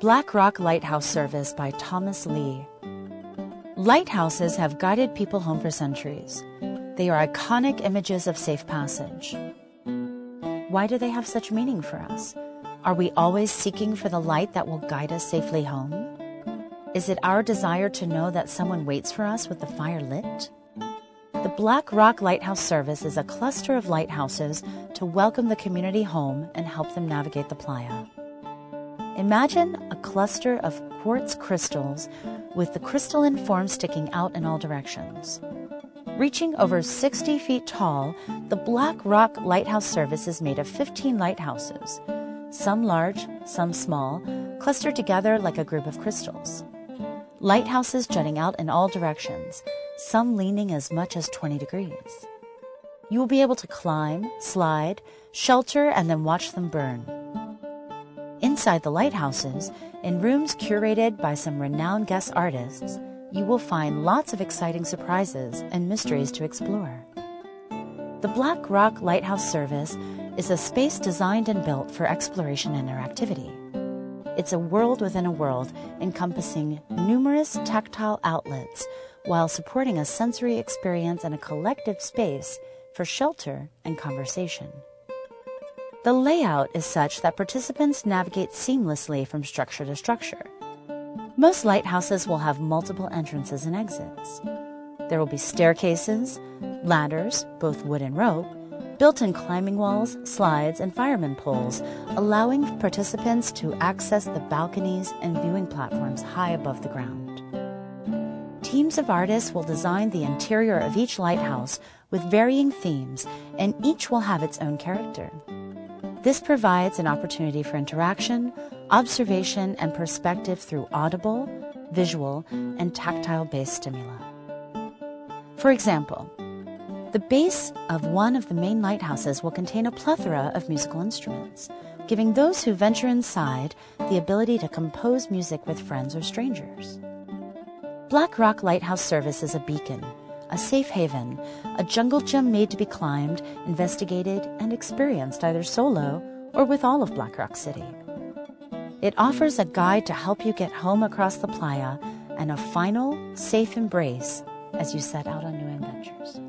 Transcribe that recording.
Black Rock Lighthouse Service by Thomas Lee. Lighthouses have guided people home for centuries. They are iconic images of safe passage. Why do they have such meaning for us? Are we always seeking for the light that will guide us safely home? Is it our desire to know that someone waits for us with the fire lit? The Black Rock Lighthouse Service is a cluster of lighthouses to welcome the community home and help them navigate the playa. Imagine a cluster of quartz crystals with the crystalline form sticking out in all directions. Reaching over 60 feet tall, the Black Rock Lighthouse Service is made of 15 lighthouses, some large, some small, clustered together like a group of crystals. Lighthouses jutting out in all directions, some leaning as much as 20 degrees. You will be able to climb, slide, shelter, and then watch them burn. Inside the lighthouses, in rooms curated by some renowned guest artists, you will find lots of exciting surprises and mysteries to explore. The Black Rock Lighthouse Service is a space designed and built for exploration and interactivity. It's a world within a world encompassing numerous tactile outlets while supporting a sensory experience and a collective space for shelter and conversation. The layout is such that participants navigate seamlessly from structure to structure. Most lighthouses will have multiple entrances and exits. There will be staircases, ladders, both wood and rope, built in climbing walls, slides, and fireman poles, allowing participants to access the balconies and viewing platforms high above the ground teams of artists will design the interior of each lighthouse with varying themes, and each will have its own character. This provides an opportunity for interaction, observation, and perspective through audible, visual, and tactile based stimuli. For example, the base of one of the main lighthouses will contain a plethora of musical instruments, giving those who venture inside the ability to compose music with friends or strangers. Black Rock Lighthouse Service is a beacon, a safe haven, a jungle gym made to be climbed, investigated, and experienced either solo or with all of Black Rock City. It offers a guide to help you get home across the playa and a final, safe embrace as you set out on new adventures.